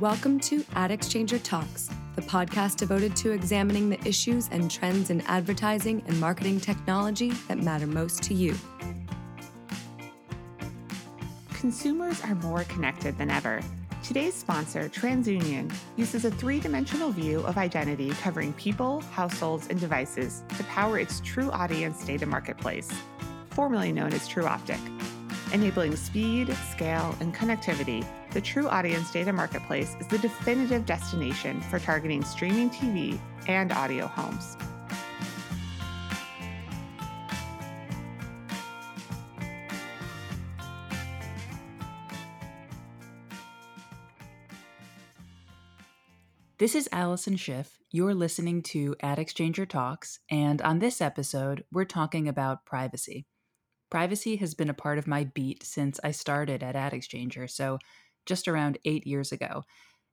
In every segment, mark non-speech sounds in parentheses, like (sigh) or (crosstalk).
Welcome to AdExchanger Talks, the podcast devoted to examining the issues and trends in advertising and marketing technology that matter most to you. Consumers are more connected than ever. Today's sponsor, TransUnion, uses a three dimensional view of identity covering people, households, and devices to power its TruAudience data marketplace, formerly known as Tru Optik. Enabling speed, scale, and connectivity, the TruAudience Data Marketplace is the definitive destination for targeting streaming TV and audio homes. This is Allison Schiff. You're listening to AdExchanger Talks, and on this episode, we're talking about privacy. Privacy has been a part of my beat since I started at AdExchanger, so just around eight years ago.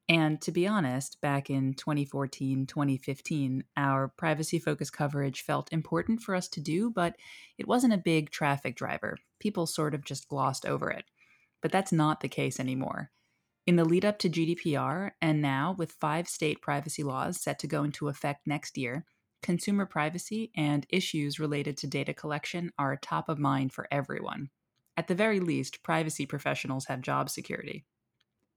And to be honest, back in 2014, 2015, our privacy focused coverage felt important for us to do, but it wasn't a big traffic driver. People sort of just glossed over it. But that's not the case anymore. In the lead up to GDPR, and now with five state privacy laws set to go into effect next year, consumer privacy and issues related to data collection are top of mind for everyone. At the very least, privacy professionals have job security.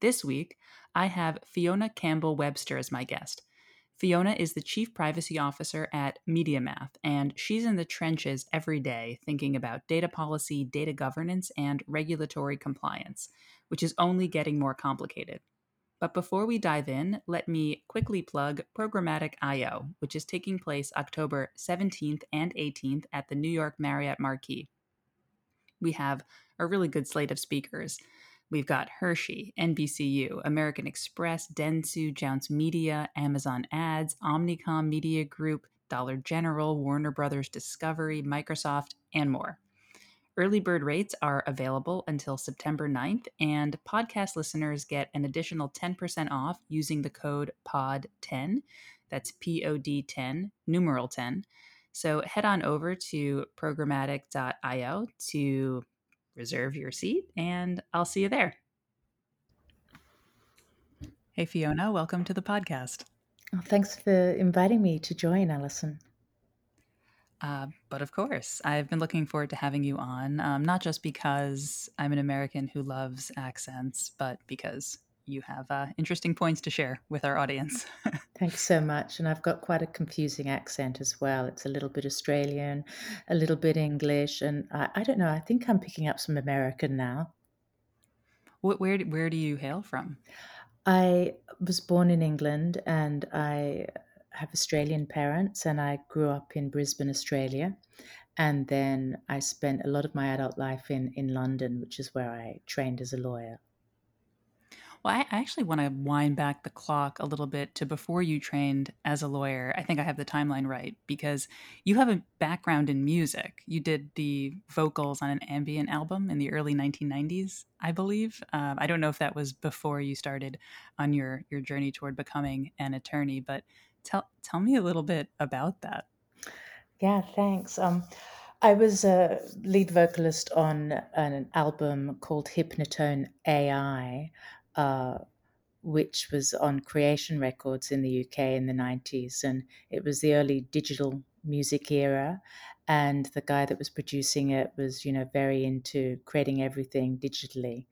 This week, I have Fiona Campbell Webster as my guest. Fiona is the Chief Privacy Officer at MediaMath, and she's in the trenches every day thinking about data policy, data governance, and regulatory compliance, which is only getting more complicated. But before we dive in, let me quickly plug Programmatic I/O, which is taking place October 17th and 18th at the New York Marriott Marquis. We have a really good slate of speakers. We've got Hershey, NBCU, American Express, Dentsu, Jounce Media, Amazon Ads, Omnicom Media Group, Dollar General, Warner Brothers Discovery, Microsoft, and more. Early bird rates are available until September 9th, and podcast listeners get an additional 10% off using the code POD10. That's P O D 10, numeral 10. So head on over to programmatic.io to reserve your seat, and I'll see you there. Hey, Fiona, welcome to the podcast. Oh, thanks for inviting me to join, Allison. Uh, but of course, I've been looking forward to having you on, um, not just because I'm an American who loves accents, but because you have uh, interesting points to share with our audience. (laughs) Thanks so much. And I've got quite a confusing accent as well. It's a little bit Australian, a little bit English, and I, I don't know. I think I'm picking up some American now. What, where where do you hail from? I was born in England, and I have Australian parents, and I grew up in Brisbane, Australia. And then I spent a lot of my adult life in, in London, which is where I trained as a lawyer. Well, I actually want to wind back the clock a little bit to before you trained as a lawyer. I think I have the timeline right because you have a background in music. You did the vocals on an ambient album in the early 1990s, I believe. Um, I don't know if that was before you started on your your journey toward becoming an attorney, but Tell tell me a little bit about that. Yeah, thanks. Um, I was a lead vocalist on an album called Hypnotone AI, uh, which was on Creation Records in the UK in the 90s. And it was the early digital music era. And the guy that was producing it was, you know, very into creating everything digitally.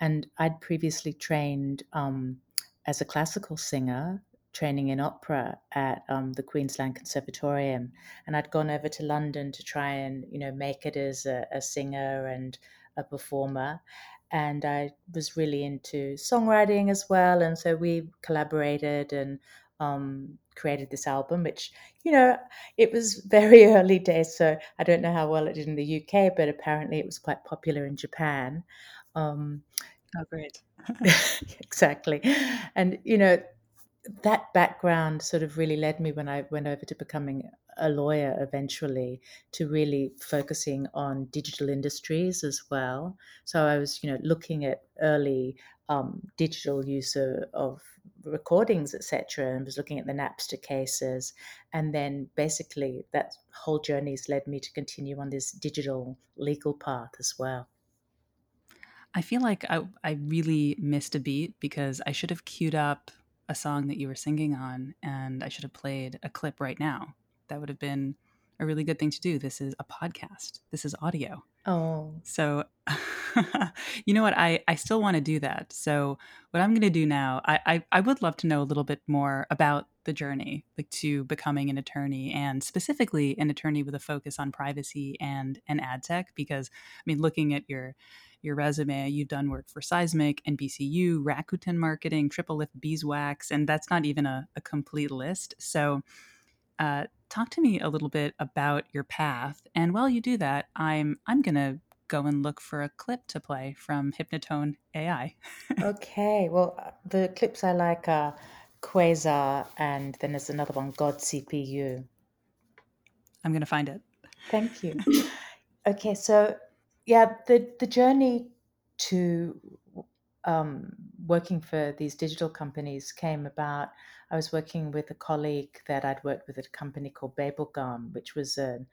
And I'd previously trained um, as a classical singer training in opera at um, the Queensland Conservatorium, and I'd gone over to London to try and you know make it as a, a singer and a performer. And I was really into songwriting as well, and so we collaborated and um, created this album, which you know it was (laughs) very early days, so I don't know how well it did in the UK, but apparently it was quite popular in Japan. Um, oh, great! (laughs) exactly, and you know that background sort of really led me when I went over to becoming a lawyer eventually to really focusing on digital industries as well. So I was, you know, looking at early um, digital use of, of recordings, etc., and was looking at the Napster cases, and then basically that whole journey has led me to continue on this digital legal path as well. I feel like I, I really missed a beat because I should have queued up a song that you were singing on and I should have played a clip right now. That would have been a really good thing to do. This is a podcast, this is audio. Oh. So, (laughs) you know what? I, I still want to do that. So, what I'm going to do now, I, I, I would love to know a little bit more about the journey like to becoming an attorney and specifically an attorney with a focus on privacy and, and ad tech. Because, I mean, looking at your your resume, you've done work for Seismic, NBCU, Rakuten Marketing, TripleLift Beeswax, and that's not even a, a complete list. So, uh, talk to me a little bit about your path. And while you do that, I'm I'm gonna go and look for a clip to play from Hypnotone AI. (laughs) okay. Well, uh, the clips I like are Quasar, and then there's another one, God CPU. I'm gonna find it. Thank you. (laughs) okay, so yeah, the the journey to um, working for these digital companies came about. I was working with a colleague that I'd worked with at a company called Babelgum, which was an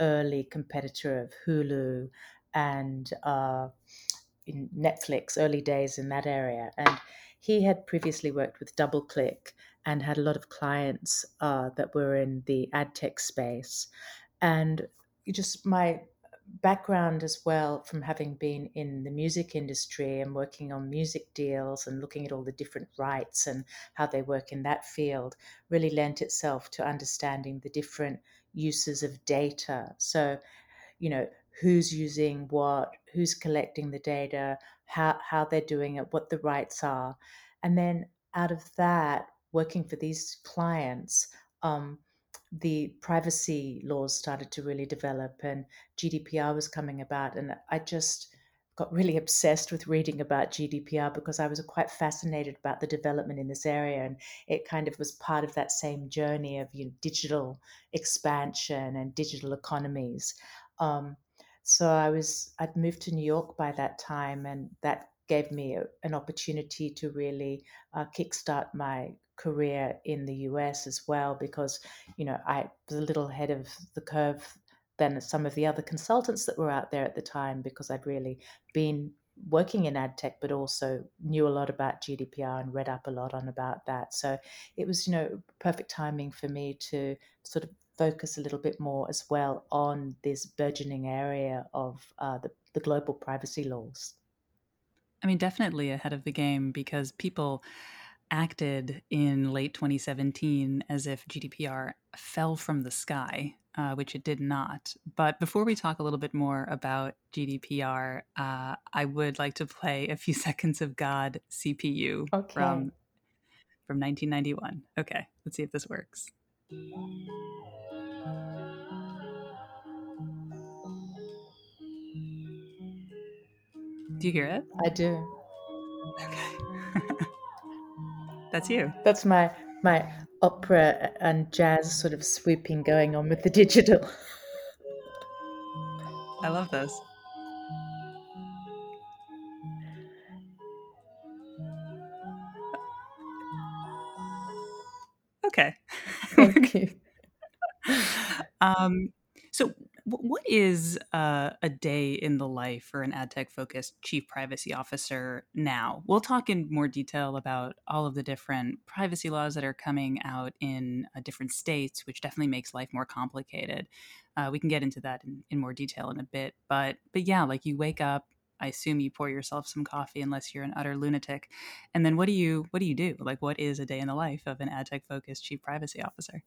early competitor of Hulu and uh, Netflix, early days in that area. And he had previously worked with DoubleClick and had a lot of clients uh, that were in the ad tech space. And just my background as well from having been in the music industry and working on music deals and looking at all the different rights and how they work in that field really lent itself to understanding the different uses of data. So, you know, who's using what, who's collecting the data, how, how they're doing it, what the rights are. And then out of that, working for these clients, um, the privacy laws started to really develop and GDPR was coming about. And I just got really (laughs) obsessed with reading about GDPR because I was quite fascinated about the development in this area. And it kind of was part of that same journey of you know, digital expansion and digital economies. Um, so I was, I'd moved to New York by that time, and that gave me a, an opportunity to really uh, kickstart my career in the US as well because you know I was a little ahead of the curve than some of the other consultants that were out there at the time because I'd really been working in ad tech but also knew a lot about GDPR and read up a lot on about that so it was you know perfect timing for me to sort of focus a little bit more as well on this burgeoning area of uh, the, the global privacy laws. I mean, definitely ahead of the game because people acted in late 2017 as if GDPR fell from the sky, uh, which it did not. But before we talk a little bit more about GDPR, uh, I would like to play a few (laughs) seconds of God CPU okay. from from 1991. Okay, let's see if this works. Do you hear it? I do. Okay. (laughs) That's you. That's my my opera and jazz sort of swooping going on with the digital. I love this. Okay. Thank you. (laughs) um, so, what is uh, a day in the life for an ad tech focused chief privacy officer now? We'll talk in more detail about all of the different privacy laws that are coming out in uh, different states, which definitely makes life more complicated. Uh, we can get into that in, in more detail in a bit, but but yeah, like you wake up. I assume you pour yourself some coffee, unless you're an utter lunatic. And then what do you what do you do? Like, what is a day in the life of an ad tech focused chief privacy officer?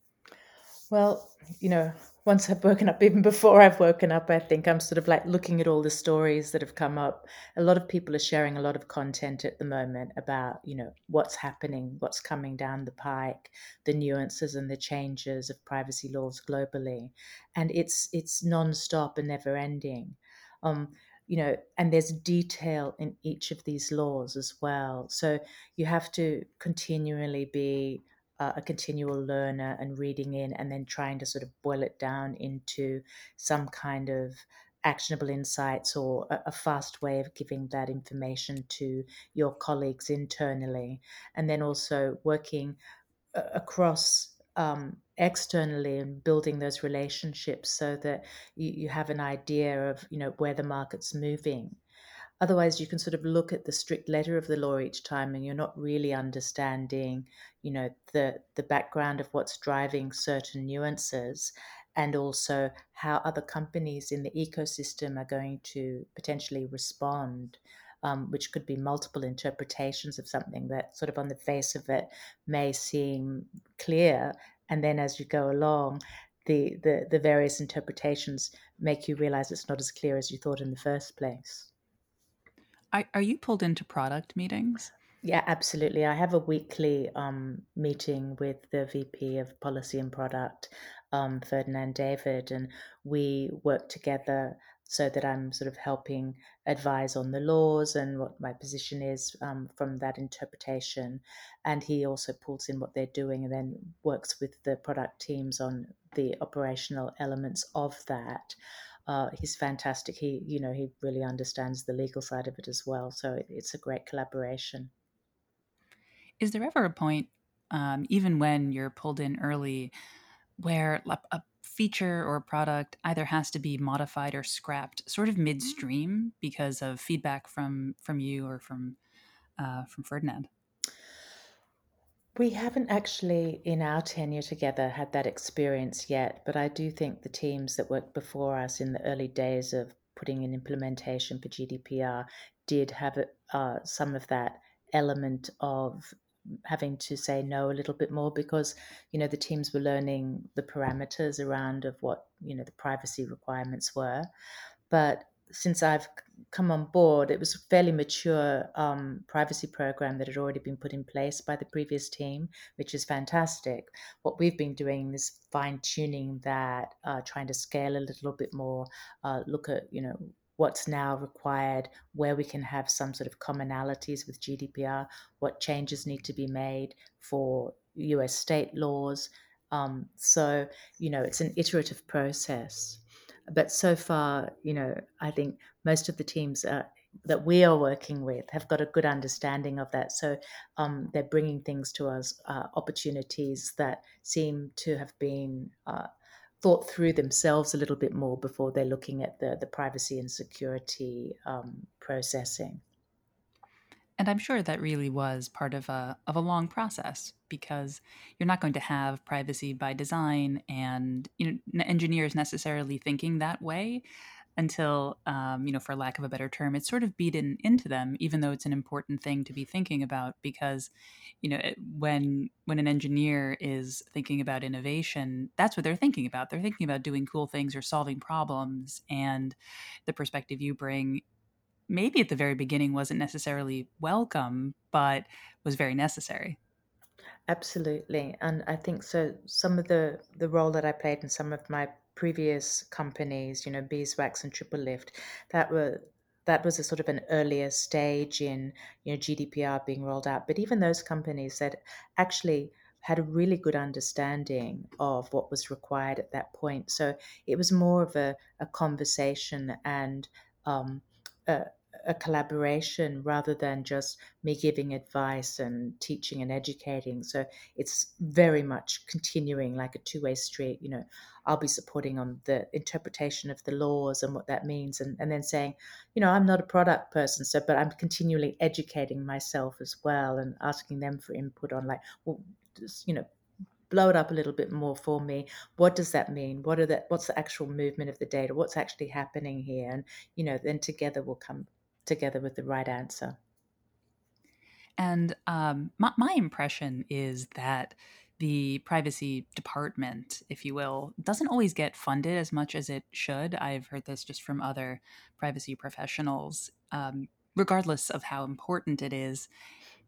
Well, you know, once I've woken up, (laughs) even before I've woken up, I think I'm sort of like looking at all the stories that have come up. A lot of people are sharing a lot of content at the moment about, you know, what's happening, what's coming down the pike, the nuances and the changes of privacy laws globally, and it's it's nonstop and never ending. Um, you know, and there's detail in each of these laws as well. So you have to continually be uh, a continual learner and reading in and then trying to sort of boil it down into some kind of actionable insights or a, fast way of giving that information to your colleagues internally. And then also working across um, externally and building those relationships so that you, you have an idea of you know where the market's moving otherwise you can sort of look at the strict letter of the law each time and you're not really understanding you know the the background of what's driving certain nuances and also how other companies in the ecosystem are going to potentially respond um, which could be multiple interpretations of something that sort of on the face of it may seem clear and then as you go along the, the, the various interpretations make you realize it's not as clear as you thought in the first place. Are, are you pulled into product meetings? Yeah, absolutely. I have a weekly um, meeting with the VP of Policy and Product, um, Ferdinand David, and we work together so that I'm sort of helping advise on the laws and what my position is um, from that interpretation. And he also pulls in what they're doing and then works with the product teams on the operational elements of that. Uh, he's fantastic. He, you know, he really understands the legal side of it as well. So it, it's a great collaboration. Is there ever a point, um, even when you're pulled in early, where a feature or product either has to be modified or scrapped sort of mm-hmm. midstream because of feedback from from you or from uh, from Ferdinand? We haven't actually, in our tenure together, had that experience yet, but I do think the teams that worked before us in the early days of putting in implementation for GDPR did have uh, some of that element of having to say no a little bit more because you know the teams were learning the parameters around of what you know the privacy requirements were. But since I've come on board, it was a fairly mature um, privacy program that had already been put in place by the previous team, which is fantastic. What we've been doing is fine tuning that, uh, trying to scale a little bit more, uh, look at you know what's now required, where we can have some sort of commonalities with GDPR, what changes need to be made for US state laws. Um, so, you know, it's an iterative process. But so far, you know, I think most of the teams are, that we are working with have got a good understanding of that. So um, they're bringing things to us, uh, opportunities that seem to have been uh, thought through themselves a little bit more before they're looking at the, the privacy and security um, processing. And I'm sure that really was part of a of a long process because you're not going to have privacy by design and you know engineers necessarily thinking that way until, um, you know, for lack of a better term, it's sort of beaten into them, even though it's an important thing to be thinking about. Because, you know, when when an engineer is thinking about innovation, that's what they're thinking about. They're thinking about doing cool things or solving problems. And the perspective you bring, maybe at the very beginning, wasn't necessarily welcome, but was very necessary. Absolutely, and I think so. Some of the the role that I played in some of my previous companies, you know, Beeswax and TripleLift, that were that was a sort of an earlier stage in you know GDPR being rolled out. But even those companies that actually had a really good understanding of what was required at that point. So it was more of a, a conversation and um, a, a collaboration rather than just me giving advice and teaching and educating. So it's very much continuing like a two way street. You know, I'll be supporting on the interpretation of the laws and what that means, and, and then saying, you know, I'm not a product person, so but I'm continually educating myself as well and asking them for input on like, well, you know, blow it up a little bit more for me what does that mean what are the what's the actual movement of the data what's actually happening here and you know then together we'll come together with the right answer. And um, my, my impression is that the privacy department, if you will, doesn't always get funded as much as it should. I've heard this just from other privacy professionals, um, regardless of how important it is.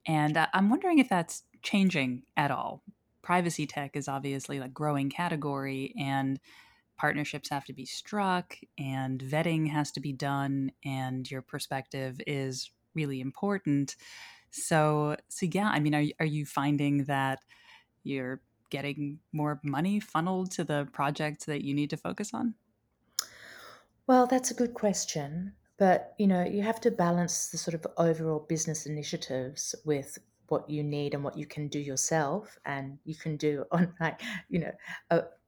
And uh, I'm wondering if that's changing at all. Privacy tech is obviously a growing category, and partnerships have to be struck and vetting has to be done and your perspective is really important. So so yeah i mean are, are you finding that you're getting more money funneled to the projects that you need to focus on? Well that's a good question but you know you have to balance the sort of overall business initiatives with what you need and what you can do yourself and you can do (laughs) on like you know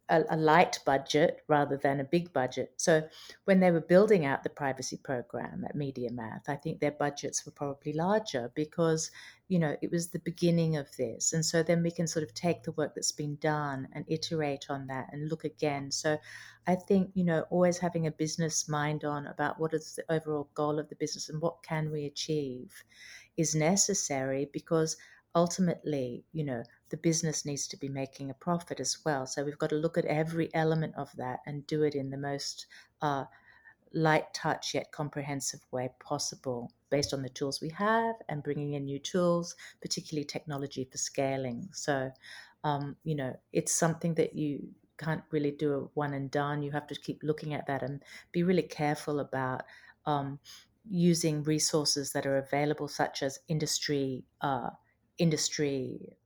a, a, light budget rather than a big budget. So when they were building out the privacy program at MediaMath, I think their budgets were probably larger because you know it was the beginning of this, and so then we can sort of take the work that's been done and iterate on that and look again. So I think you know always having a business mind on about what is the overall goal of the business and what can we achieve is necessary because ultimately, you know, the business needs to be making a profit as well. So we've got to look at every element of that and do it in the most uh, light touch yet comprehensive way possible based on the tools we have and bringing in new tools, particularly technology for scaling. So, um, you know, it's something that you can't really do a one and done. You have to keep looking at that and be really careful about um, using resources that are available, such as industry. Uh, industry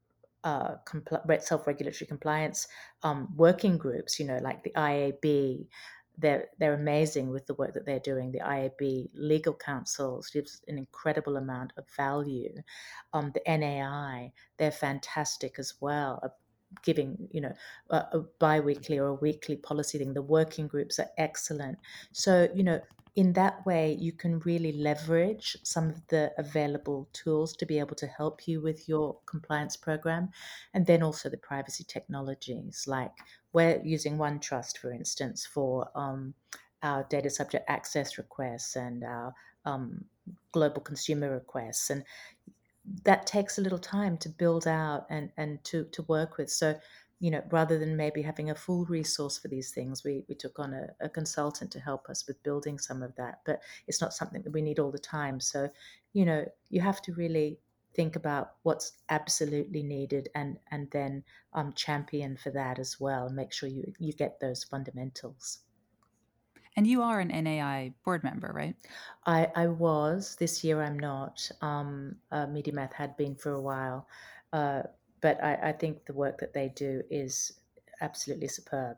uh, compl- self-regulatory compliance um, working groups, you know, like the IAB, they're they're amazing with the work that they're doing. The IAB legal counsels gives an incredible amount of value. Um, the NAI, they're fantastic as well. Giving you know a, a bi-weekly or a weekly policy thing the working groups are excellent so you know in that way, you can really leverage some of the available tools to be able to help you with your compliance program. And then also the privacy technologies, like we're using OneTrust, for instance, for um, our data subject access requests and our um, global consumer requests. And that takes a little time to build out and, and to, to work with. So you know, rather than maybe having a full resource for these things, we, we took on a, a, consultant to help us with building some of that. But it's not something that we need all the time. So, you know, you have to really think about what's absolutely needed and and then um, champion for that as well and make sure you you get those fundamentals. And you are an NAI board member, right? I, I was. This year I'm not. Um, uh, MediaMath had been for a while. Uh, but I, I think the work that they do is absolutely superb.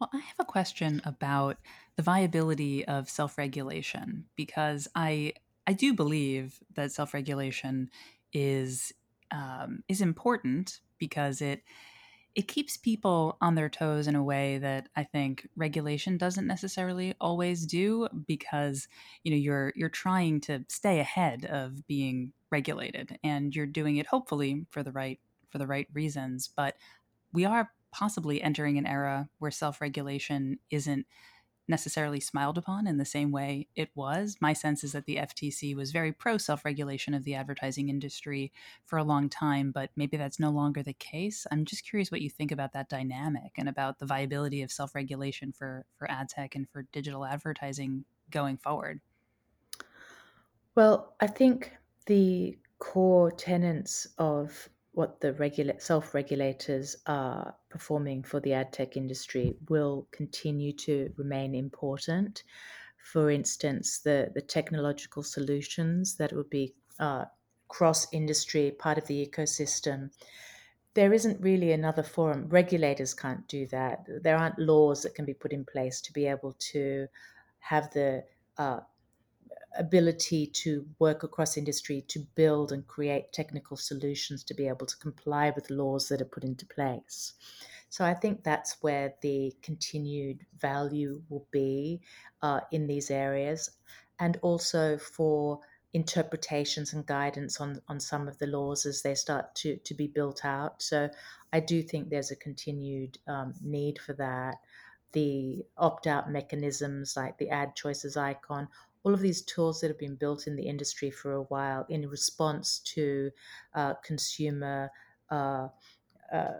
Well, I have a question about the viability of self-regulation because I I do believe that self-regulation is um, is important because it it keeps people on their toes in a way that I think regulation doesn't necessarily always do because you know you're you're trying to stay ahead of being regulated and you're doing it hopefully for the right for the right reasons but we are possibly entering an era where self-regulation isn't necessarily smiled upon in the same way it was. My sense is that the FTC was very pro self regulation of the advertising industry for a long time, but maybe that's no longer the case. I'm just curious what you think about that dynamic and about the viability of self regulation for, for ad tech and for digital advertising going forward. Well, I think the core tenets of what the regula- self-regulators are performing for the ad tech industry will continue to remain important. For instance, the, the technological solutions that would be uh, cross industry, part of the ecosystem. There isn't really another forum. Regulators can't do that. There aren't laws that can be put in place to be able to have the uh, ability to work across industry to build and create technical solutions to be able to comply with laws that are put into place. So I think that's where the continued value will be uh, in these areas, and also for interpretations and guidance on, on some of the laws as they start to, to be built out. So I do think there's a continued um, need for that. The opt out mechanisms like the ad choices icon, all of these tools that have been built in the industry for a while in response to uh, consumer uh, uh,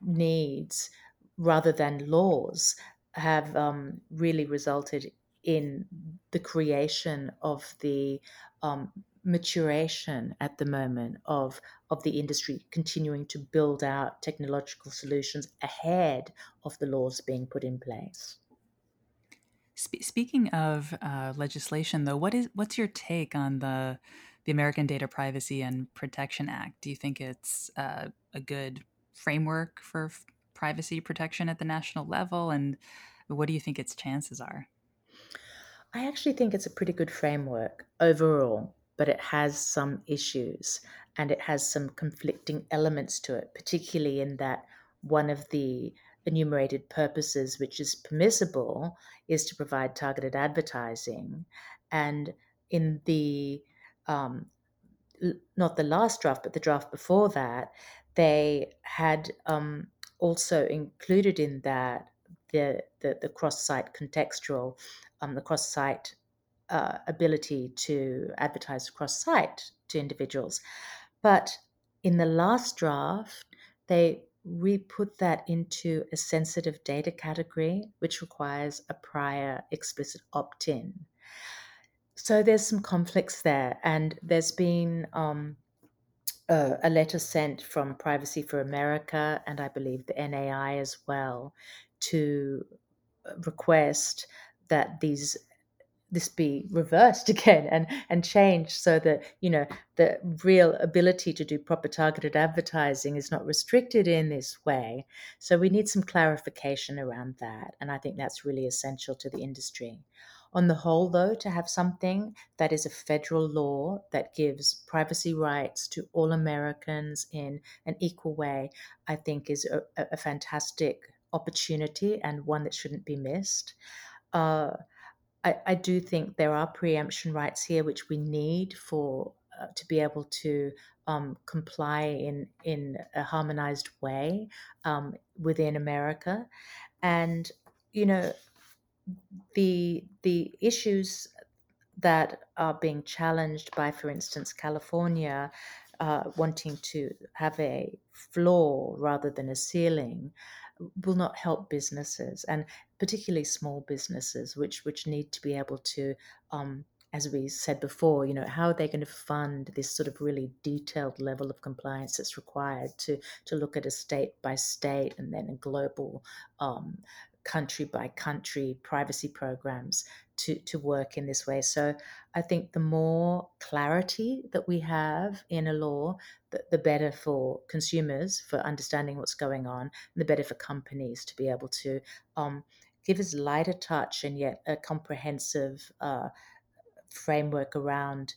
needs rather than laws have um, really resulted in the creation of the um, maturation at the moment of of the industry continuing to build out technological solutions ahead of the laws being put in place. Sp- speaking of uh, legislation, though, what is what's your take on the the American Data Privacy and Protection Act? Do you think it's uh, a good framework for f- privacy protection at the national level, and what do you think its chances are? I actually think it's a pretty good framework overall, but it has some issues and it has some conflicting elements to it, particularly in that one of the enumerated purposes which is permissible is to provide targeted advertising. And in the um, not the last draft, but the draft before that, they had um, also included in that the the, the cross-site contextual, um, the cross-site uh, ability to advertise cross-site to individuals. But in the last draft, they we put that into a sensitive data category, which requires a prior explicit opt in. So there's some conflicts there, and there's been um, a, a letter sent from Privacy for America and I believe the NAI as well to uh, request that these this be reversed (laughs) again and and changed so that you know the real ability to do proper targeted advertising is not restricted in this way. So we need some clarification around that and i think that's really essential to the industry. On the whole though to have something that is a federal law that gives privacy rights to all americans in an equal way i think is a, a fantastic opportunity and one that shouldn't be missed. Uh, I, I do think there are preemption rights here which we need for uh, to be able to um, comply in in a harmonized way um, within America, and you know the the issues that are being challenged by, for instance, California uh, wanting to have a floor rather than a ceiling will not help businesses. And particularly small businesses which which need to be able to um, as we said before, you know, how are they going to fund this sort of really detailed level of compliance that's required to to look at a state by state and then a global um, country by country privacy programs to, to work in this way. So I think the more clarity that we have in a law, the, the better for consumers for understanding what's going on, and the better for companies to be able to um, give as light a touch and yet a comprehensive uh, framework around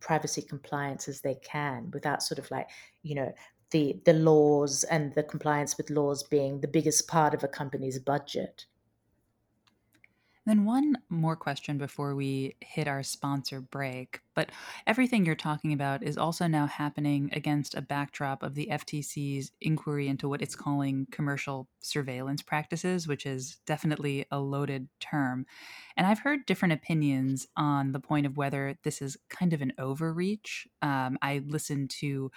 privacy compliance as they can without sort of like you know the the laws and the compliance with laws being the biggest part of a company's budget. Then, one more question before we hit our sponsor break. But everything you're talking about is also now happening against a backdrop of the FTC's inquiry into what it's calling commercial surveillance practices, which is definitely a loaded term. And I've heard different opinions on the point of whether this is kind of an overreach. Um, I listened to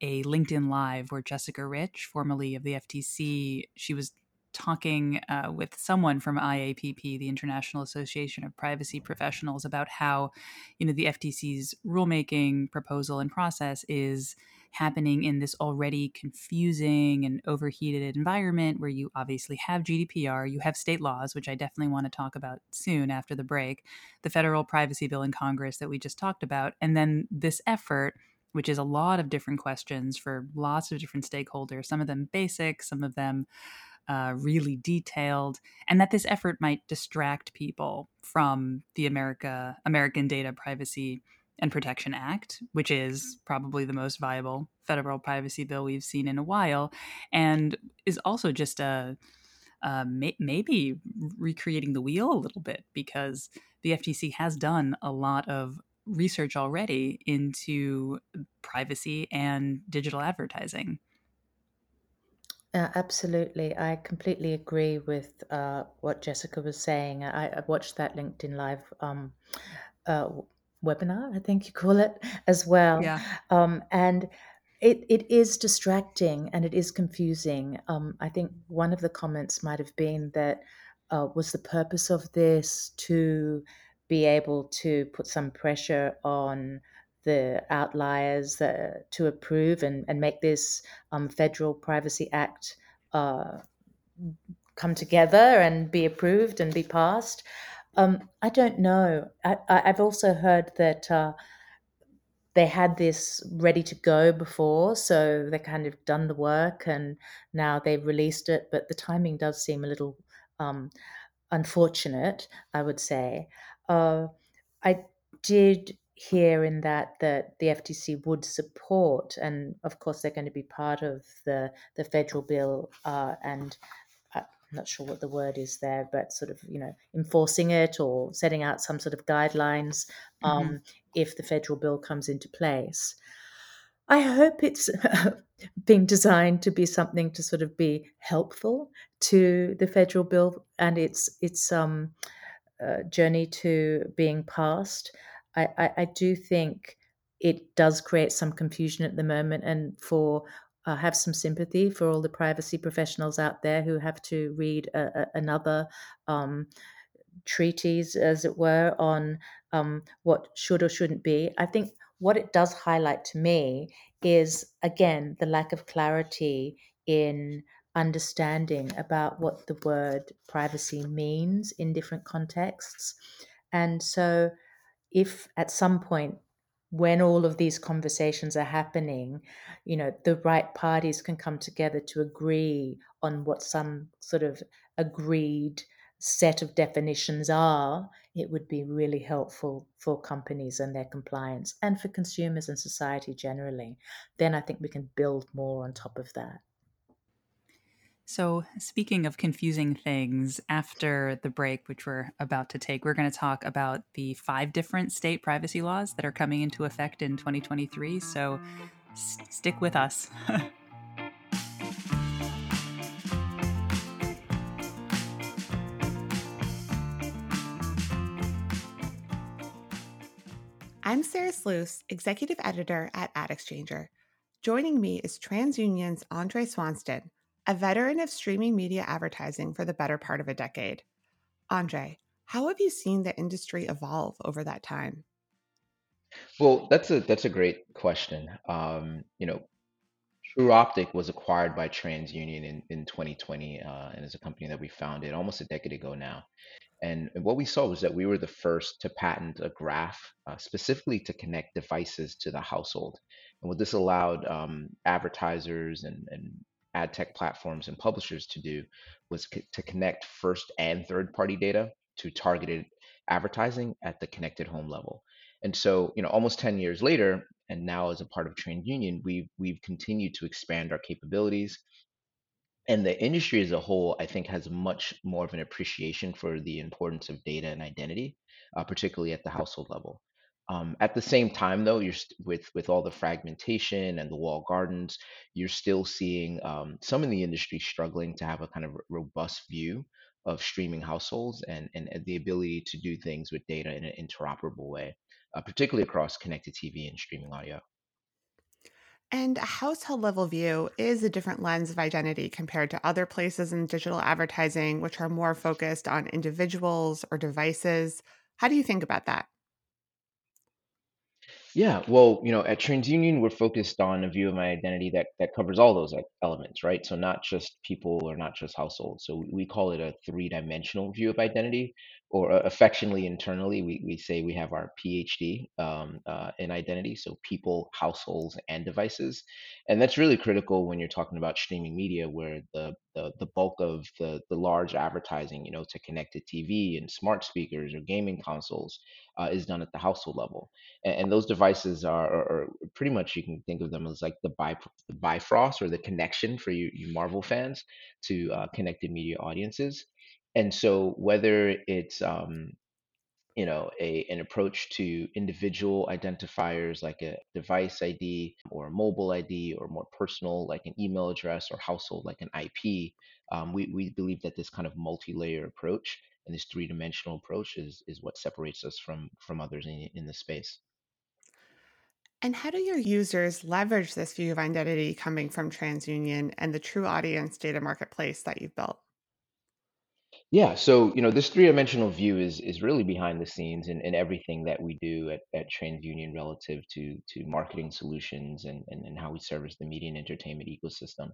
a LinkedIn Live where Jessica Rich, formerly of the FTC, she was talking uh, with someone from IAPP, the International Association of Privacy Professionals, about how, you know, the FTC's rulemaking proposal and process is happening in this already confusing and overheated environment where you obviously have GDPR, you have state laws, which I definitely want to talk about soon after the break, the federal privacy bill in Congress that we just talked about, and then this effort which is a lot of different questions for lots of different stakeholders, some of them basic, some of them uh, really detailed, and that this effort might distract people from the America American Data Privacy and Protection Act, which is probably the most viable federal privacy bill we've seen in a while, and is also just a uh, may- maybe recreating the wheel a little bit because the FTC has done a lot of research already into privacy and digital advertising. Uh, absolutely. I completely agree with uh, what Jessica was saying. I, I watched that LinkedIn Live um, uh, webinar, I think you call it, as well. Yeah. Um, and it, it is distracting and it is confusing. Um, I think one of the comments might have been that uh, was the purpose of this to be able to put some pressure on the outliers uh, to approve and, and make this um, Federal Privacy Act uh, come together and be approved and be passed. Um, I don't know. I, have also heard that uh, they had this ready to go before, so they kind of done the work and now they've released it. But the timing does seem a little um, unfortunate, I would say. Uh, I did here in that that the FTC would support, and of course they're going to be part of the the federal bill, uh, and I'm not sure what the word is there, but sort of you know enforcing it or setting out some sort of guidelines um, mm-hmm. if the federal bill comes into place. I hope it's (laughs) being designed to be something to sort of be helpful to the federal bill and its its um, uh, journey to being passed. I, I, I, do think it does create some confusion at the moment, and for uh, have some sympathy for all the privacy professionals out there who have to read a, a, another um, treatise, as it were, on um, what should or shouldn't be. I think what it does highlight to me is again the lack of clarity in understanding about what the word privacy means in different contexts. And so, if at some point, when all of these conversations are happening, you know, the right parties can come together to agree on what some sort of agreed set of definitions are, it would be really helpful for companies and their compliance and for consumers and society generally. Then I think we can build more on top of that. So, speaking of confusing things, after the break, which we're about to take, we're going to talk about the five different state privacy laws that are coming into effect in 2023. So, s- stick with us. (laughs) I'm Sarah Sluis, Executive Editor at AdExchanger. Joining me is TransUnion's Andre Swanstrom, a veteran of streaming media advertising for the better part of a decade. Andre, how have you seen the industry evolve over that time? Well, that's a that's a great question. Um, you know, Tru Optik was acquired by TransUnion in, in 2020 uh, and is a company that we founded almost a decade ago now. And what we saw was that we were the first to patent a graph uh, specifically to connect devices to the household. And what this allowed um, advertisers and, and ad tech platforms and publishers to do was to connect first and third party data to targeted advertising at the connected home level. And so, you know, almost 10 years later, and now as a part of TransUnion, we've we've continued to expand our capabilities and the industry as a whole, I think, has much more of an appreciation for the importance of data and identity, uh, particularly at the household level. Um, at the same time, though, you're st- with with all the fragmentation and the wall gardens, you're still seeing um, some in the industry struggling to have a kind of robust view of streaming households and, and the ability to do things with data in an interoperable way, uh, particularly across connected TV and streaming audio. And a household level view is a different lens of identity compared to other places in digital advertising, which are more focused on individuals or devices. How do you think about that? Yeah, well, you know, at TransUnion, we're focused on a view of my identity that that covers all those elements, right? So not just people or not just households. So we call it a three-dimensional view of identity, or uh, affectionately internally, we, we say we have our PhD um, uh, in identity, so people, households, and devices, and that's really critical when you're talking about streaming media, where the the, the bulk of the the large advertising, you know, to connected TV and smart speakers or gaming consoles, uh, is done at the household level and, and those devices are, are, are, pretty much you can think of them as like the, the bifrost or the connection for you, you Marvel fans to uh, connected media audiences. And so whether it's um, you know a an approach to individual identifiers like a device id or a mobile id or more personal like an email address or household like an ip um, we, we believe that this kind of multi-layer approach and this three-dimensional approach is, is what separates us from from others in, in the space and how do your users leverage this view of identity coming from TransUnion and the TruAudience data marketplace that you've built? Yeah, so you know, this three-dimensional view is is really behind the scenes in, in everything that we do at, at TransUnion relative to to marketing solutions and, and, and how we service the media and entertainment ecosystem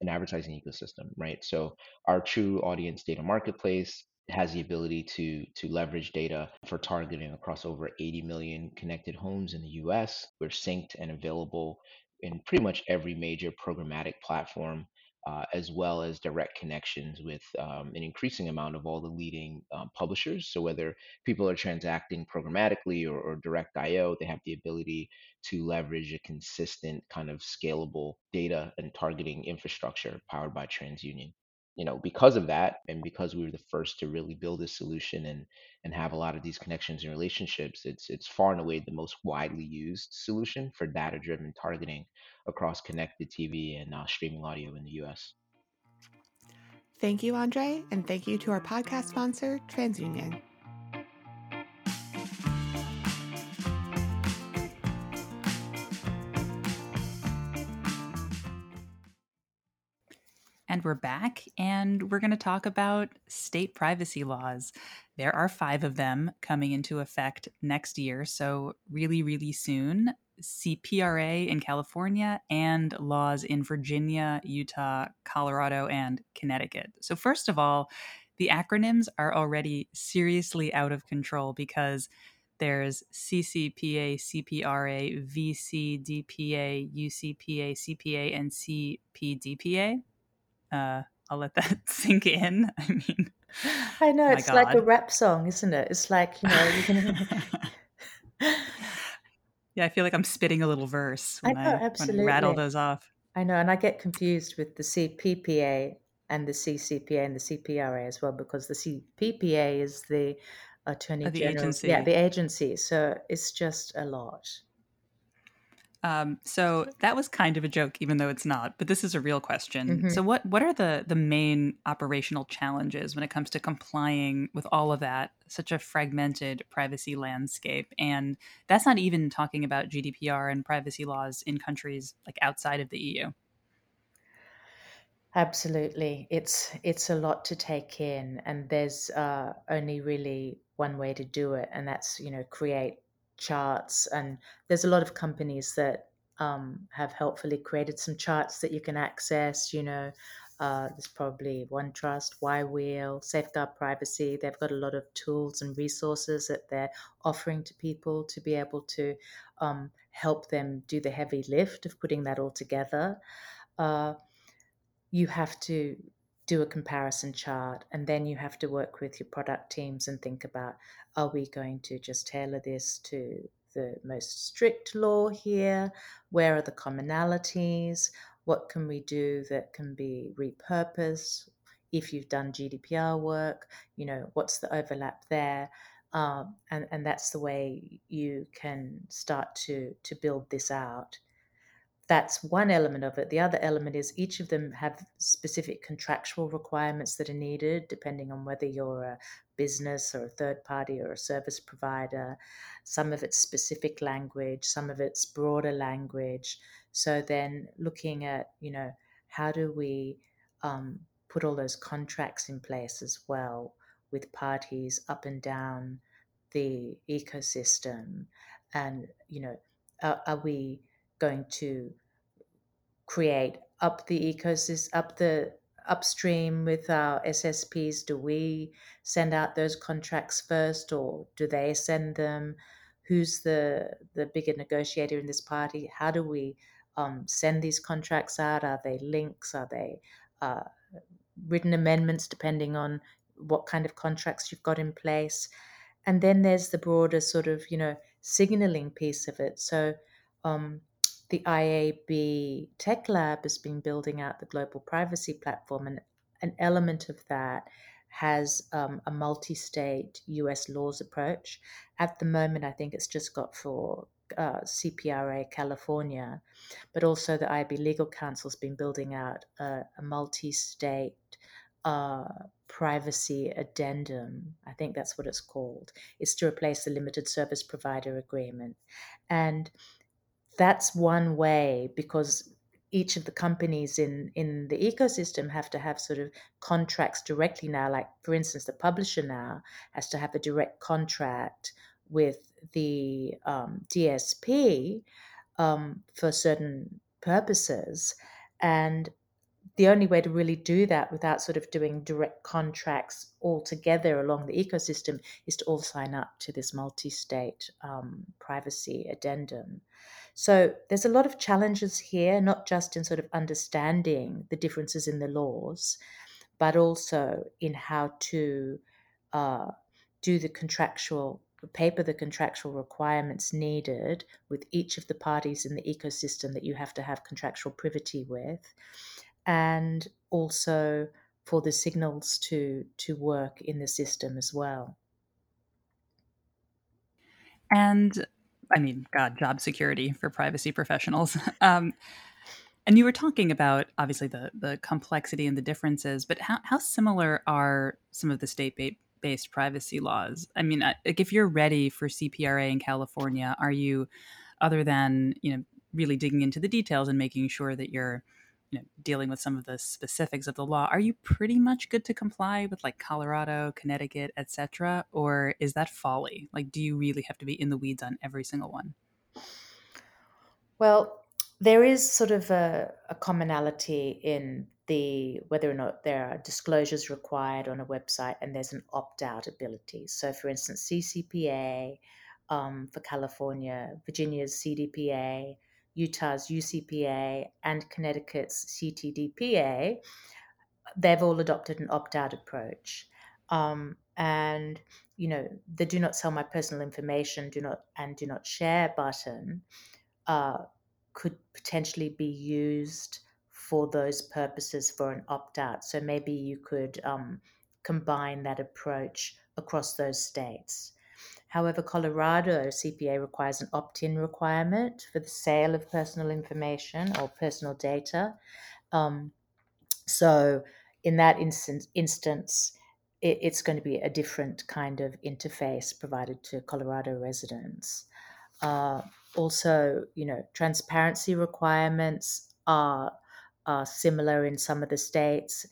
and advertising ecosystem, right? So our TruAudience data marketplace has the ability to to leverage data for targeting across over 80 million connected homes in the US. We're synced and available in pretty much every major programmatic platform uh, as well as direct connections with um, an increasing amount of all the leading um, publishers. So whether people are transacting programmatically or, or direct IO, they have the ability to leverage a consistent kind of scalable data and targeting infrastructure powered by TransUnion you know because of that and because we were the first to really build this solution and and have a lot of these connections and relationships it's it's far and away the most widely used solution for data driven targeting across connected tv and uh, streaming audio in the us thank you andre and thank you to our podcast sponsor transunion And we're back, and we're going to talk about state privacy laws. There are five of them coming into effect next year, so really, really soon. CPRA in California and laws in Virginia, Utah, Colorado, and Connecticut. So, first of all, the acronyms are already seriously out of control because there's CCPA, CPRA, VCDPA, UCPA, CPA, and CPDPA uh, I'll let that (laughs) sink in. I mean, I know it's God. like a rap song, isn't it? It's like you know. You can... (laughs) yeah, I feel like I'm spitting a little verse when I, know, I, absolutely. When I rattle those off. I know, and I get confused with the CPPA and the CCPA and the CPRA as well because the CPPA is the Attorney oh, the General, agency. yeah, the agency. So it's just a lot. Um, so that was kind of a joke, even though it's not. But this is a real question. Mm-hmm. So, what what are the the main operational challenges when it comes to complying with all of that? Such a fragmented privacy landscape, and that's not even talking about GDPR and privacy laws in countries like outside of the EU. Absolutely, it's it's a lot to take in, and there's uh, only really one way to do it, and that's you know create charts and there's a lot of companies that um, have helpfully created some charts that you can access you know uh, there's probably OneTrust, Wheel, Safeguard Privacy. They've got a lot of tools and resources that they're offering to people to be able to um, help them do the heavy lift of putting that all together. Uh, you have to do a comparison chart and then you have to work with your product teams and think about are we going to just tailor this to the most strict law here? Where are the commonalities? What can we do that can be repurposed? If you've done gdpr work you know what's the overlap there? Um, and and that's the way you can start to to build this out that's one element of it. The other element is each of them have specific contractual requirements that are needed, depending on whether you're a business or a third party or a service provider. Some of it's specific language, some of it's broader language. So then looking at, you know, how do we um, put all those contracts in place as well with parties up and down the ecosystem? And, you know, are, are we going to create up the ecosystem, up the upstream with our SSPs? Do we send out those contracts first, or do they send them? Who's the the bigger negotiator in this party? How do we um, send these contracts out? Are they links? Are they uh, written amendments, depending on what kind of contracts you've got in place? And then there's the broader sort of you know signaling piece of it. So um, the IAB Tech Lab has been building out the global privacy platform, and an element of that has um, a multi state US laws approach. At the moment, I think it's just got for uh, CPRA California, but also the IAB Legal Council has been building out a, a multi state uh, privacy addendum. I think that's what it's called. It's to replace the limited service provider agreement. And that's one way because each of the companies in in the ecosystem have to have sort of contracts directly now like for instance the publisher now has to have a direct contract with the um, dsp um, for certain purposes. And the only way to really do that without sort of doing direct contracts all together along the ecosystem is to all sign up to this multi state um, privacy addendum. So there's a lot of challenges here, not just in sort of understanding the differences in the laws, but also in how to uh, do the contractual paper the contractual requirements needed with each of the parties in the ecosystem that you have to have contractual privity with and also for the signals to to work in the system as well and I mean, God, job security for privacy professionals. (laughs) Um, and you were talking about obviously the the complexity and the differences, but how how similar are some of the state based privacy laws? I mean, uh, like if you're ready for CPRA in California, are you, other than you know, really digging into the details and making sure that you're you know, dealing with some of the specifics of the law, are you pretty much good to comply with like Colorado, Connecticut, etc., or is that folly? Like, do you really have to be in the weeds on every single one? Well, there is sort of a, a commonality in the whether or not there are disclosures required on a website and there's an opt-out ability. So, for instance, CCPA um, for California, Virginia's CDPA, Utah's UCPA and Connecticut's CTDPA, they've all adopted an opt out approach. Um, and you know the do not sell my personal information do not and do not share button uh, could potentially be used for those purposes for an opt out so maybe you could um, combine that approach across those states However, Colorado CPA requires an opt in requirement for the sale of personal information or personal data. Um, so, in that instance, instance it, it's going to be a different kind of interface provided to Colorado residents. Uh, also, you know, transparency requirements are, are similar in some of the states,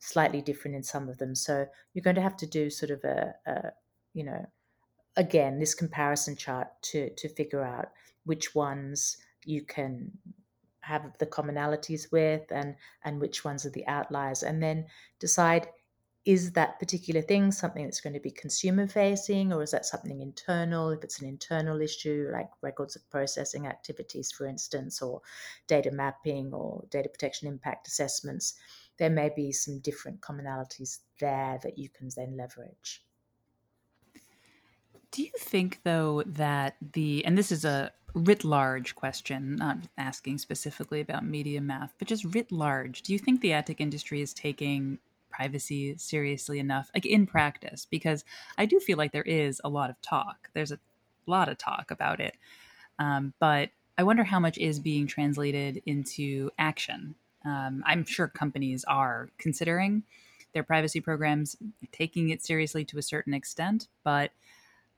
slightly different in some of them. So you're going to have to do sort of a, a you know, again this comparison chart to to figure out which ones you can have the commonalities with and and which ones are the outliers and then decide is that particular thing something that's going to be consumer facing or is that something internal? If it's an internal issue like records of processing activities for instance or data mapping or data protection impact assessments there may be some different commonalities there that you can then leverage do you think, though, that the, and this is a writ large question, not asking specifically about MediaMath, but just writ large, do you think the ad tech industry is taking privacy seriously enough, like in practice? Because I do feel like there is a lot of talk. There's a lot of talk about it. Um, but I wonder how much is being translated into action. Um, I'm sure companies are considering their privacy programs, taking it seriously to a certain extent, but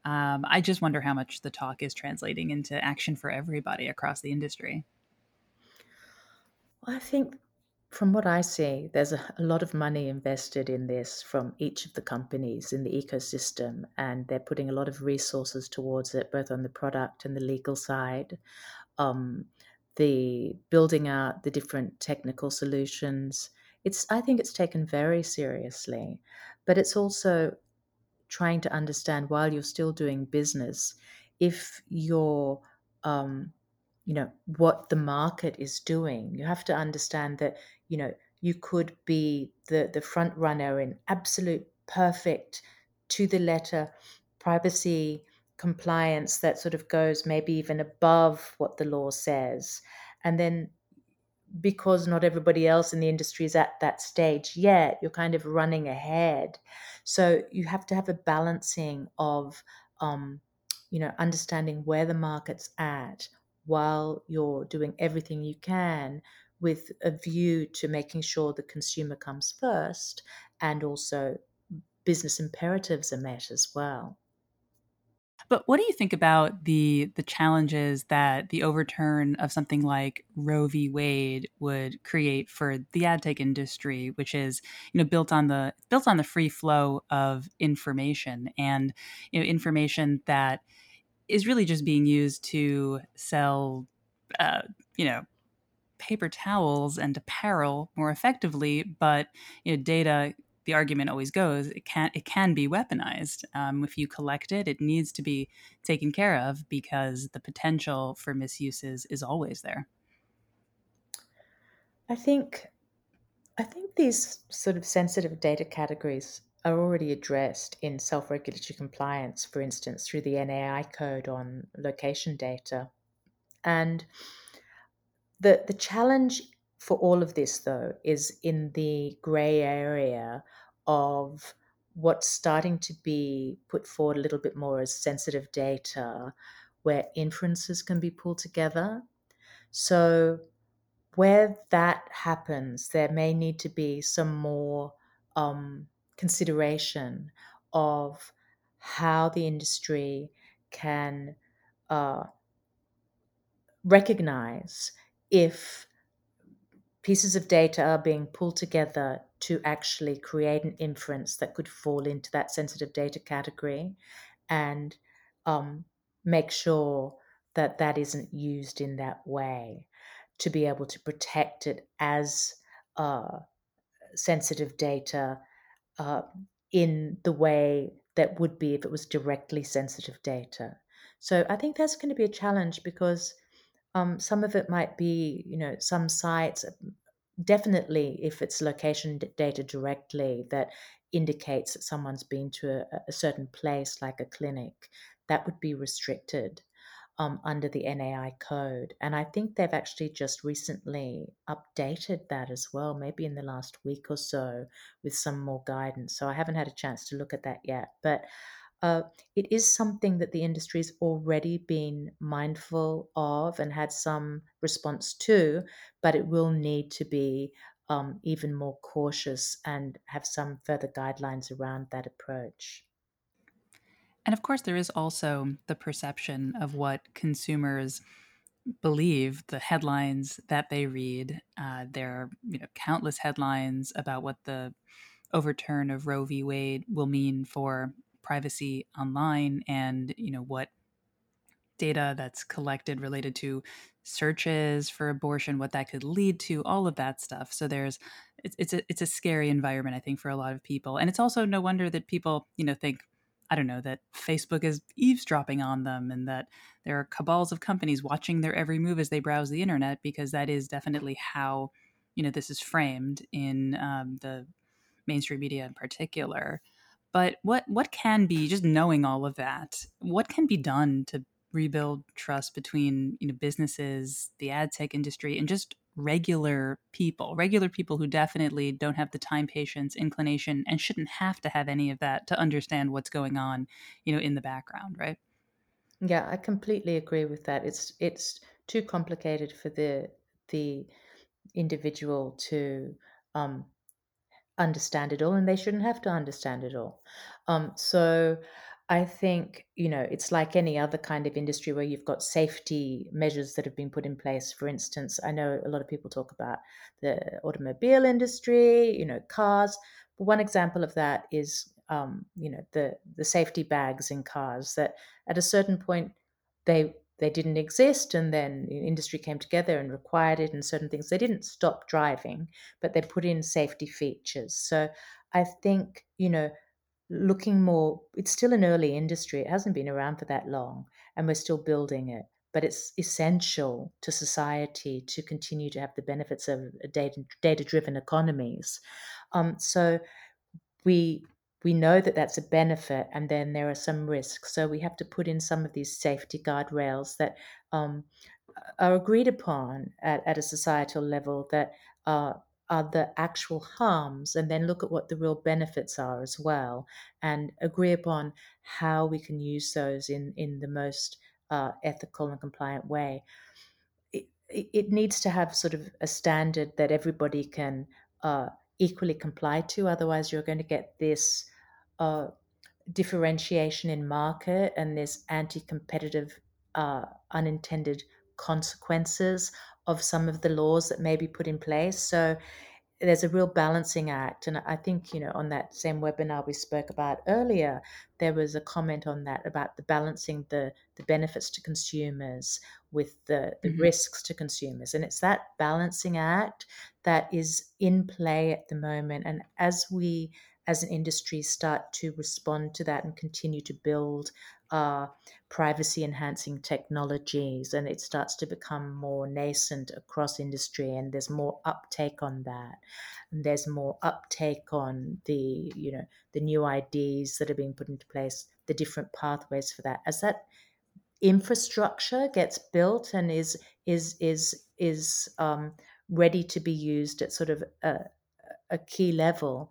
um, I just wonder how much the talk is translating into action for everybody across the industry. Well, I think from what I see, there's a, a, lot of money invested in this from each of the companies in the ecosystem, and they're putting a lot of resources towards it, both on the product and the legal side. Um, the building out the different technical solutions. It's I think it's taken very seriously, but it's also trying to understand while you're still doing business if you're um, you know what the market is doing. You have to understand that you know you could be the the front runner in absolute perfect to the letter privacy compliance that sort of goes maybe even above what the law says. And then because not everybody else in the industry is at that stage yet, you're kind of running ahead. So you have to have a balancing of, um, you know, understanding where the market's at while you're doing everything you can with a view to making sure the consumer comes first and also business imperatives are met as well. But what do you think about the the challenges that the overturn of something like Roe v. Wade would create for the ad tech industry, which is you know built on the built on the free flow of information and you know information that is really just being used to sell uh, you know paper towels and apparel more effectively, but you know, data the argument always goes it can it can be weaponized um, if you collect it it needs to be taken care of because the potential for misuses is always there. I think i think these sort of sensitive data categories are already addressed in self-regulatory compliance for instance through the nai code on location data. And the the challenge for all of this, though, is in the grey area of what's starting to be put forward a little bit more as sensitive data where inferences can be pulled together. So, where that happens, there may need to be some more um, consideration of how the industry can uh, recognize if pieces of data are being pulled together to actually create an inference that could fall into that sensitive data category and um, make sure that that isn't used in that way to be able to protect it as uh, sensitive data uh, in the way that would be if it was directly sensitive data. So I think that's going to be a challenge because um, some of it might be, you know, some sites, definitely if it's location data directly that indicates that someone's been to a, a certain place, like a clinic, that would be restricted. Um, under the NAI code. And I think they've actually just recently updated that as well, maybe in the last week or so, with some more guidance. So I haven't had a chance to look at that yet. But uh, it is something that the industry's already been mindful of and had some response to, but it will need to be um, even more cautious and have some further guidelines around that approach. And of course, there is also the perception of what consumers believe the headlines that they read. Uh, there are you know countless headlines about what the overturn of Roe v. Wade will mean for privacy online and you know what data that's collected related to searches for abortion what that could lead to all of that stuff. So there's it's, it's a it's a scary environment i think for a lot of people. And it's also no wonder that people you know think i don't know that facebook is eavesdropping on them and that there are cabals of companies watching their every move as they browse the internet because that is definitely how you know this is framed in um, the mainstream media in particular but what what can be just knowing all of that? What can be done to rebuild trust between you know businesses, the ad tech industry, and just regular people, regular people who definitely don't have the time, patience, inclination, and shouldn't have to have any of that to understand what's going on, you know, in the background, right? Yeah, I completely agree with that. It's it's too complicated for the the individual to um, understand it all and they shouldn't have to understand it all. Um, so I think, you know, it's like any other kind of industry where you've got safety measures that have been put in place. For instance, I know a lot of people talk about the automobile industry, you know, cars. But one example of that is, um, you know, the the safety bags in cars that at a certain point they they didn't exist and then industry came together and required it and certain things. They didn't stop driving but they put in safety features. So i think you know looking more it's still an early industry it hasn't been around for that long and we're still building it but it's essential to society to continue to have the benefits of data data driven economies. Um, so we we know that that's a benefit and then there are some risks. So we have to put in some of these safety guardrails that um, are agreed upon at, at a societal level that uh, are the actual harms and then look at what the real benefits are as well and agree upon how we can use those in, in the most uh, ethical and compliant way. It, it needs to have sort of a standard that everybody can uh, equally comply to. Otherwise, you're going to get this uh, differentiation in market and this anti-competitive uh, unintended consequences of some of the laws that may be put in place. So there's a real balancing act. And I think, you know, on that same webinar we spoke about earlier, there was a comment on that about the balancing the, the benefits to consumers with the, the mm-hmm. risks to consumers. And it's that balancing act that is in play at the moment. And as we, as an industry, start to respond to that and continue to build uh, privacy enhancing technologies and it starts to become more nascent across industry and there's more uptake on that. And there's more uptake on the you know the new IDs that are being put into place the different pathways for that. As that infrastructure gets built and is is is is um, ready to be used at sort of a, a key level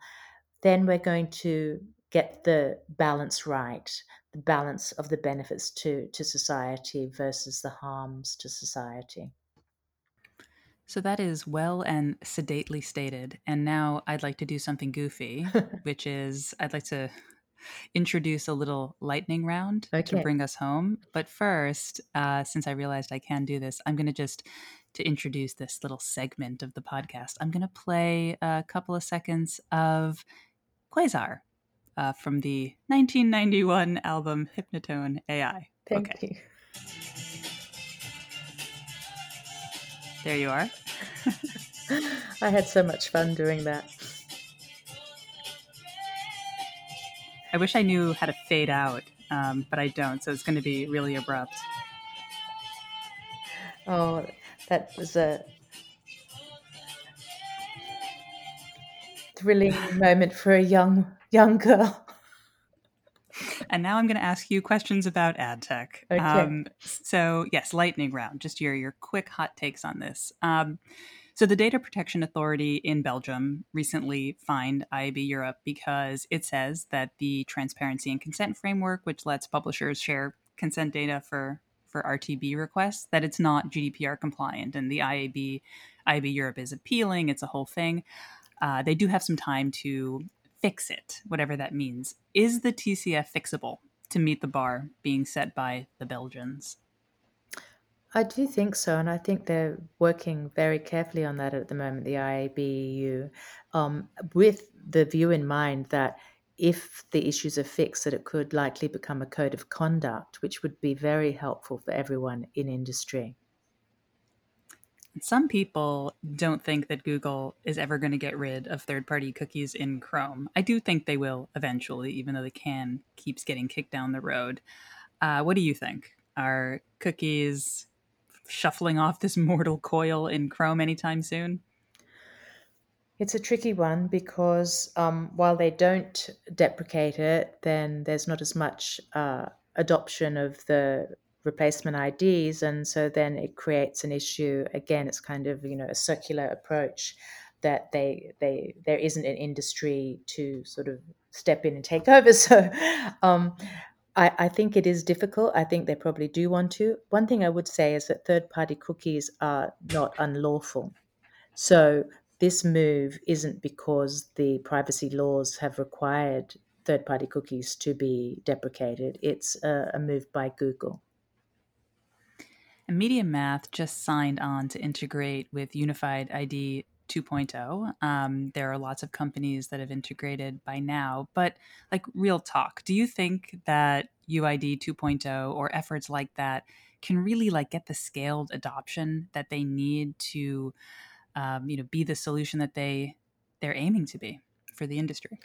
then we're going to get the balance right the balance of the benefits to to society versus the harms to society so that is well and sedately stated and now i'd like to do something goofy (laughs) which is i'd like to introduce a little lightning round okay. to bring us home but first uh, since i realized i can do this i'm going to just to introduce this little segment of the podcast i'm going to play a couple of seconds of quasar uh, from the 1991 album Hypnotone AI. Thank okay. you. There you are. (laughs) I had so much fun doing that. I wish I knew how to fade out, um, but I don't, so it's going to be really abrupt. Oh, that was a thrilling moment for a young young girl. And now I'm going to ask you questions about ad tech. Okay. Um, so yes, lightning round. Just your your quick hot takes on this. Um, so the Data Protection Authority in Belgium recently fined IAB Europe because it says that the transparency and consent framework, which lets publishers share consent data for for RTB requests, that it's not GDPR compliant, and the IAB IAB Europe is appealing. It's a whole thing. Uh, they do have some time to fix it, whatever that means. Is the TCF fixable to meet the bar being set by the Belgians? I do think so, and I think they're working very carefully on that at the moment, the IABEU, um, with the view in mind that if the issues are fixed, that it could likely become a code of conduct, which would be very helpful for everyone in industry. Some people don't think that Google is ever going to get rid of third party cookies in Chrome. I do think they will eventually, even though the can keeps getting kicked down the road. Uh, what do you think? Are cookies shuffling off this (laughs) mortal coil in Chrome anytime soon? It's a tricky one because um, while they don't deprecate it, then there's not as much uh, adoption of the replacement IDs. And so then it creates an issue. Again, it's kind of, you know, a circular approach that they they there isn't an industry to sort of step in and take (laughs) over. So um, I, I think it is difficult. I think they probably do want to. One thing I would say is that third party cookies are not unlawful. So this move isn't because the privacy laws have required third party cookies to be deprecated. It's a, a move by Google. And MediaMath just signed on to integrate with Unified ID 2.0. Um, there are lots of companies that have integrated by now, but like real talk, do you think that UID 2.0 or efforts like that can really like get the scaled adoption that they need to, um, you know, be the solution that they they're aiming to be for the industry?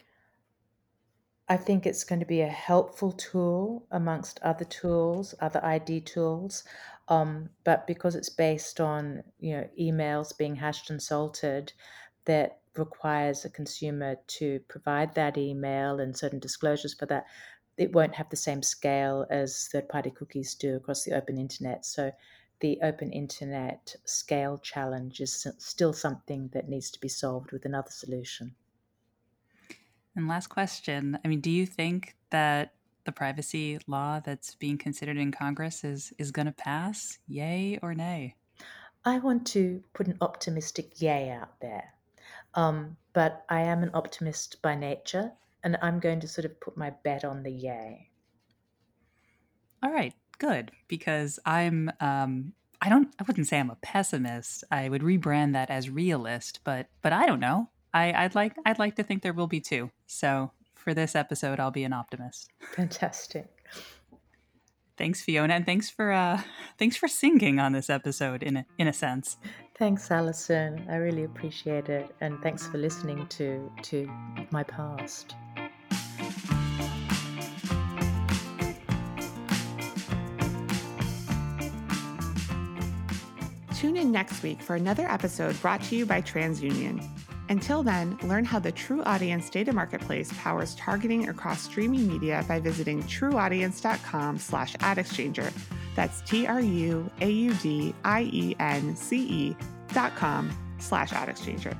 I think it's going to be a helpful tool amongst other tools, other ID tools. Um, but because it's based on you know emails being hashed and salted, that requires a consumer to provide that email and certain disclosures for that. It won't have the same scale as third-party cookies do across the open internet. So the open internet scale challenge is still something that needs to be solved with another solution. And last question. I mean, do you think that the privacy law that's being considered in Congress is is going to pass? Yay or nay? I want to put an optimistic yay out there. Um, but I am an optimist by nature, and I'm going to sort of put my bet on the yay. All right, good. Because I'm, um, I don't, I wouldn't say I'm a pessimist. I would rebrand that as realist, but, but I don't know. I, I'd like I'd like to think there will be two. So for this episode, I'll be an optimist. (laughs) Fantastic. Thanks, Fiona, and thanks for uh, thanks for singing on this episode in a, in a sense. Thanks, Allison. I really appreciate it, and thanks for listening to to my past. Tune in next week for another episode brought to you by TransUnion. Until then, learn how the TruAudience Data Marketplace powers targeting across streaming media by visiting truaudience.com slash AdExchanger. That's T-R-U-A-U-D-I-E-N-C-E dot com slash adexchanger.